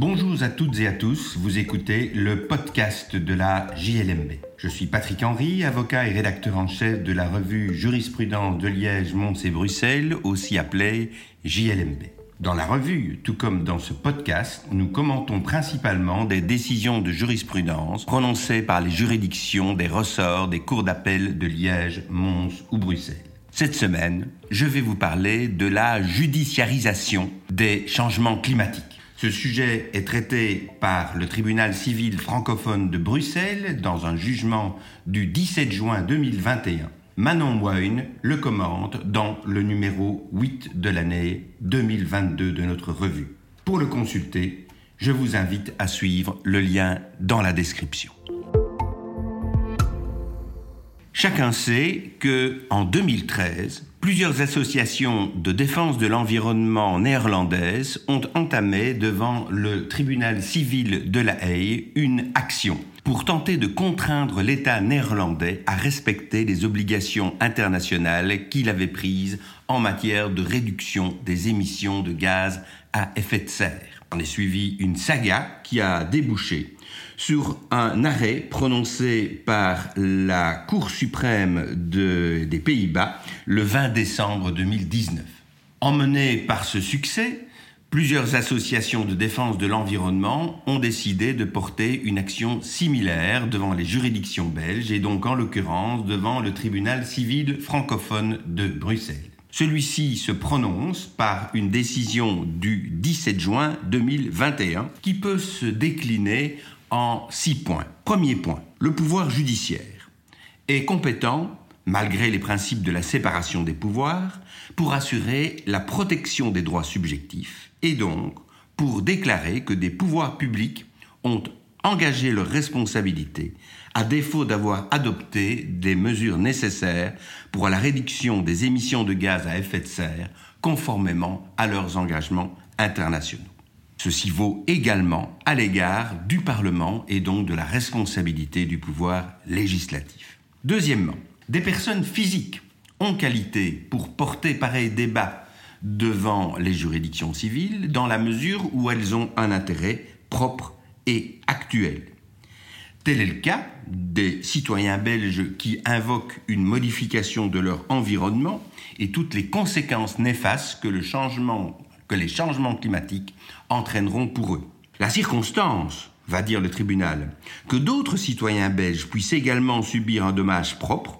Bonjour à toutes et à tous, vous écoutez le podcast de la JLMB. Je suis Patrick Henry, avocat et rédacteur en chef de la revue Jurisprudence de Liège, Mons et Bruxelles, aussi appelée JLMB. Dans la revue, tout comme dans ce podcast, nous commentons principalement des décisions de jurisprudence prononcées par les juridictions des ressorts des cours d'appel de Liège, Mons ou Bruxelles. Cette semaine, je vais vous parler de la judiciarisation des changements climatiques. Ce sujet est traité par le tribunal civil francophone de Bruxelles dans un jugement du 17 juin 2021. Manon Wine le commente dans le numéro 8 de l'année 2022 de notre revue. Pour le consulter, je vous invite à suivre le lien dans la description. Chacun sait que en 2013, plusieurs associations de défense de l'environnement néerlandaises ont entamé devant le tribunal civil de La Haye une action pour tenter de contraindre l'État néerlandais à respecter les obligations internationales qu'il avait prises en matière de réduction des émissions de gaz à effet de serre. On est suivi une saga qui a débouché sur un arrêt prononcé par la Cour suprême des Pays-Bas le 20 décembre 2019. Emmenés par ce succès, plusieurs associations de défense de l'environnement ont décidé de porter une action similaire devant les juridictions belges et donc en l'occurrence devant le tribunal civil francophone de Bruxelles. Celui-ci se prononce par une décision du 17 juin 2021 qui peut se décliner en six points. Premier point, le pouvoir judiciaire est compétent, malgré les principes de la séparation des pouvoirs, pour assurer la protection des droits subjectifs et donc pour déclarer que des pouvoirs publics ont engagé leurs responsabilités à défaut d'avoir adopté des mesures nécessaires pour la réduction des émissions de gaz à effet de serre conformément à leurs engagements internationaux. Ceci vaut également à l'égard du Parlement et donc de la responsabilité du pouvoir législatif. Deuxièmement, des personnes physiques ont qualité pour porter pareil débat devant les juridictions civiles dans la mesure où elles ont un intérêt propre et actuel. Tel est le cas des citoyens belges qui invoquent une modification de leur environnement et toutes les conséquences néfastes que que les changements climatiques entraîneront pour eux. La circonstance, va dire le tribunal, que d'autres citoyens belges puissent également subir un dommage propre,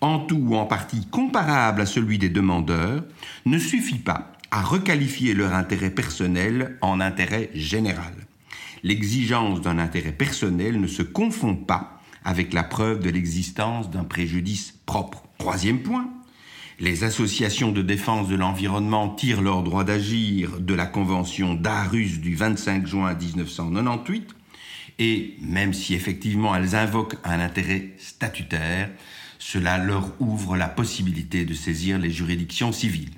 en tout ou en partie comparable à celui des demandeurs, ne suffit pas à requalifier leur intérêt personnel en intérêt général. L'exigence d'un intérêt personnel ne se confond pas avec la preuve de l'existence d'un préjudice propre. Troisième point, les associations de défense de l'environnement tirent leur droit d'agir de la Convention d'Aarhus du 25 juin 1998, et même si effectivement elles invoquent un intérêt statutaire, cela leur ouvre la possibilité de saisir les juridictions civiles.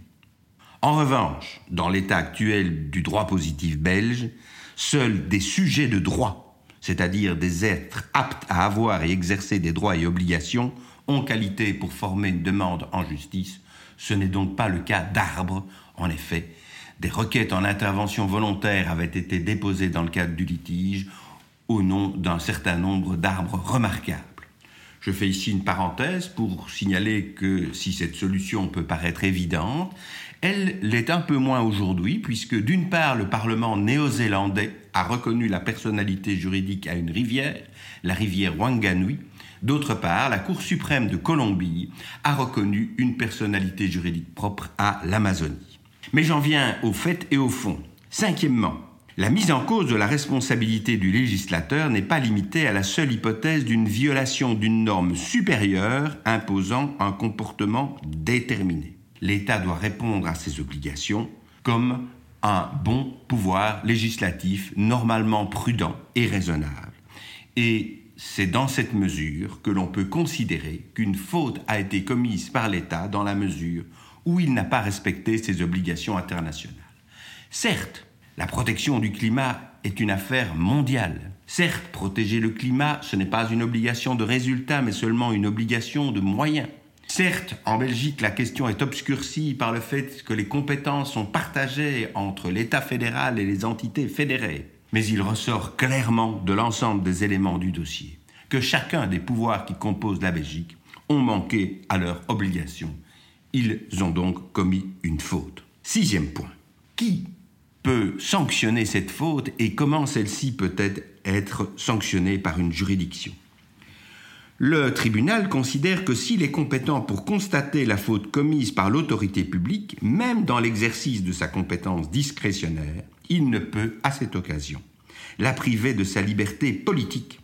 En revanche, dans l'état actuel du droit positif belge, seuls des sujets de droit, c'est-à-dire des êtres aptes à avoir et exercer des droits et obligations, ont qualité pour former une demande en justice. Ce n'est donc pas le cas d'arbres. En effet, des requêtes en intervention volontaire avaient été déposées dans le cadre du litige au nom d'un certain nombre d'arbres remarquables. Je fais ici une parenthèse pour signaler que si cette solution peut paraître évidente, elle l'est un peu moins aujourd'hui puisque d'une part le Parlement néo-zélandais a reconnu la personnalité juridique à une rivière, la rivière Wanganui, D'autre part, la Cour suprême de Colombie a reconnu une personnalité juridique propre à l'Amazonie. Mais j'en viens au fait et au fond. Cinquièmement, la mise en cause de la responsabilité du législateur n'est pas limitée à la seule hypothèse d'une violation d'une norme supérieure imposant un comportement déterminé. L'État doit répondre à ses obligations comme un bon pouvoir législatif normalement prudent et raisonnable. Et c'est dans cette mesure que l'on peut considérer qu'une faute a été commise par l'État dans la mesure où il n'a pas respecté ses obligations internationales. Certes, la protection du climat est une affaire mondiale. Certes, protéger le climat, ce n'est pas une obligation de résultat, mais seulement une obligation de moyens. Certes, en Belgique, la question est obscurcie par le fait que les compétences sont partagées entre l'État fédéral et les entités fédérées. mais il ressort clairement de l'ensemble des éléments du dossier que chacun des pouvoirs qui composent la Belgique ont manqué à leur obligation. Ils ont donc commis une faute. Sixième point. Qui peut sanctionner cette faute et comment celle-ci peut être sanctionnée par une juridiction le tribunal considère que s'il est compétent pour constater la faute commise par l'autorité publique, même dans l'exercice de sa compétence discrétionnaire, il ne peut, à cette occasion, la priver de sa liberté politique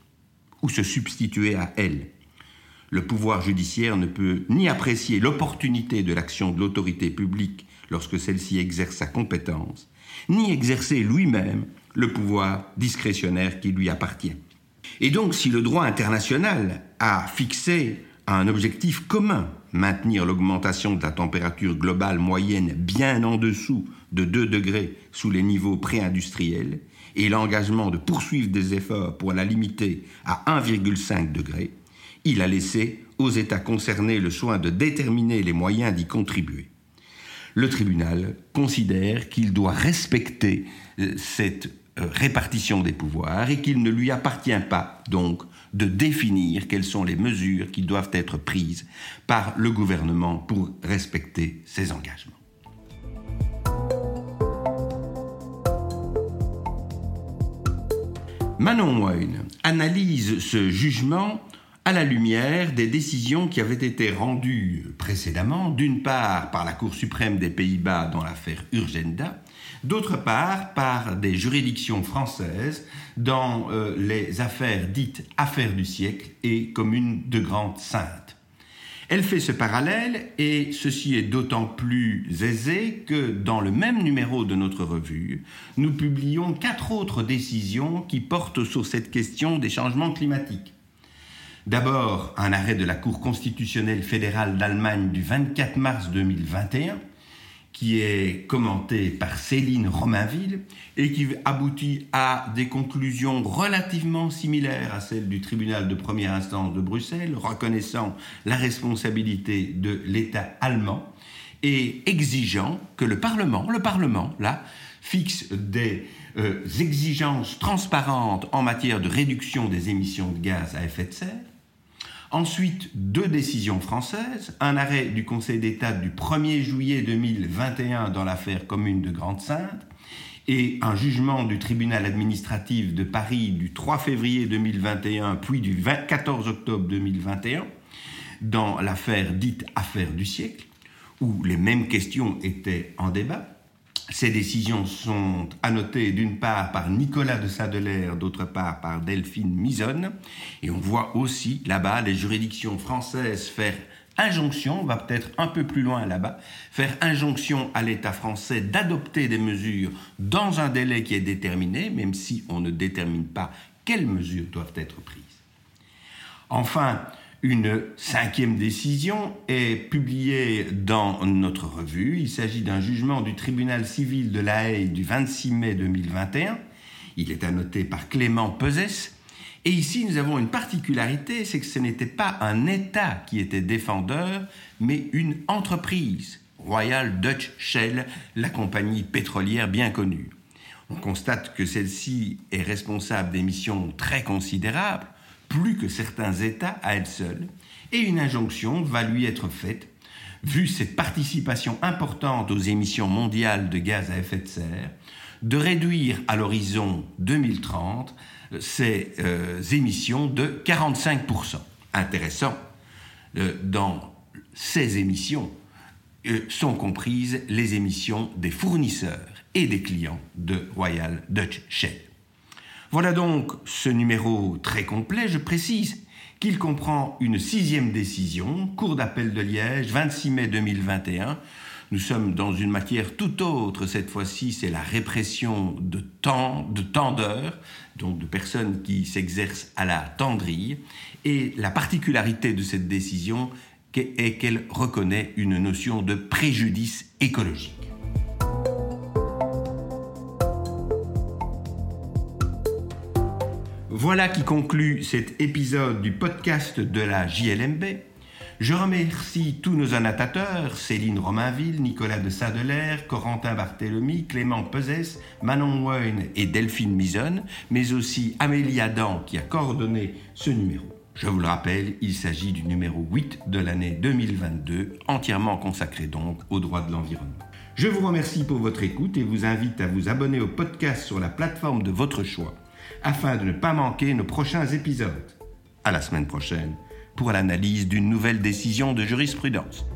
ou se substituer à elle. Le pouvoir judiciaire ne peut ni apprécier l'opportunité de l'action de l'autorité publique lorsque celle-ci exerce sa compétence, ni exercer lui-même le pouvoir discrétionnaire qui lui appartient. Et donc, si le droit international a fixé un objectif commun, maintenir l'augmentation de la température globale moyenne bien en dessous de 2 degrés sous les niveaux pré-industriels, et l'engagement de poursuivre des efforts pour la limiter à 1,5 degré, il a laissé aux États concernés le soin de déterminer les moyens d'y contribuer. Le tribunal considère qu'il doit respecter euh, cette euh, répartition des pouvoirs et qu'il ne lui appartient pas donc de définir quelles sont les mesures qui doivent être prises par le gouvernement pour respecter ses engagements. Manon Moyne analyse ce jugement à la lumière des décisions qui avaient été rendues précédemment, d'une part par la Cour suprême des Pays-Bas dans l'affaire Urgenda, d'autre part par des juridictions françaises dans euh, les affaires dites affaires du siècle et communes de grandes saintes. Elle fait ce parallèle et ceci est d'autant plus aisé que dans le même numéro de notre revue, nous publions quatre autres décisions qui portent sur cette question des changements climatiques. D'abord, un arrêt de la Cour constitutionnelle fédérale d'Allemagne du 24 mars 2021 qui est commenté par Céline Romainville et qui aboutit à des conclusions relativement similaires à celles du tribunal de première instance de Bruxelles, reconnaissant la responsabilité de l'État allemand et exigeant que le Parlement, le Parlement, là, fixe des euh, exigences transparentes en matière de réduction des émissions de gaz à effet de serre, Ensuite, deux décisions françaises, un arrêt du Conseil d'État du 1er juillet 2021 dans l'affaire commune de Grande-Sainte et un jugement du tribunal administratif de Paris du 3 février 2021 puis du 14 octobre 2021 dans l'affaire dite affaire du siècle où les mêmes questions étaient en débat. Ces décisions sont annotées d'une part par Nicolas de Sadeler, d'autre part par Delphine Misonne. Et on voit aussi là-bas les juridictions françaises faire injonction, on va peut-être un peu plus loin là-bas, faire injonction à l'État français d'adopter des mesures dans un délai qui est déterminé, même si on ne détermine pas quelles mesures doivent être prises. Enfin, une cinquième décision est publiée dans notre revue. Il s'agit d'un jugement du tribunal civil de La Haye du 26 mai 2021. Il est annoté par Clément Pesès. Et ici, nous avons une particularité, c'est que ce n'était pas un État qui était défendeur, mais une entreprise, Royal Dutch Shell, la compagnie pétrolière bien connue. On constate que celle-ci est responsable d'émissions très considérables, plus que certains États à elle seule, et une injonction va lui être faite, vu cette participation importante aux émissions mondiales de gaz à effet de serre, de réduire à l'horizon 2030 ces euh, émissions de 45%. Intéressant, euh, dans ces émissions euh, sont comprises les émissions des fournisseurs et des clients de Royal Dutch Shell. Voilà donc ce numéro très complet. Je précise qu'il comprend une sixième décision, Cour d'appel de Liège, 26 mai 2021. Nous sommes dans une matière tout autre. Cette fois-ci, c'est la répression de de tendeurs, donc de personnes qui s'exercent à la tendrille. Et la particularité de cette décision est qu'elle reconnaît une notion de préjudice écologique. Voilà qui conclut cet épisode du podcast de la JLMB. Je remercie tous nos annotateurs, Céline Romainville, Nicolas de Sadeler, Corentin Barthélemy, Clément Pesès, Manon Moine et Delphine Mison, mais aussi Amélie Adam qui a coordonné ce numéro. Je vous le rappelle, il s'agit du numéro 8 de l'année 2022, entièrement consacré donc aux droits de l'environnement. Je vous remercie pour votre écoute et vous invite à vous abonner au podcast sur la plateforme de votre choix afin de ne pas manquer nos prochains épisodes. À la semaine prochaine pour l'analyse d'une nouvelle décision de jurisprudence.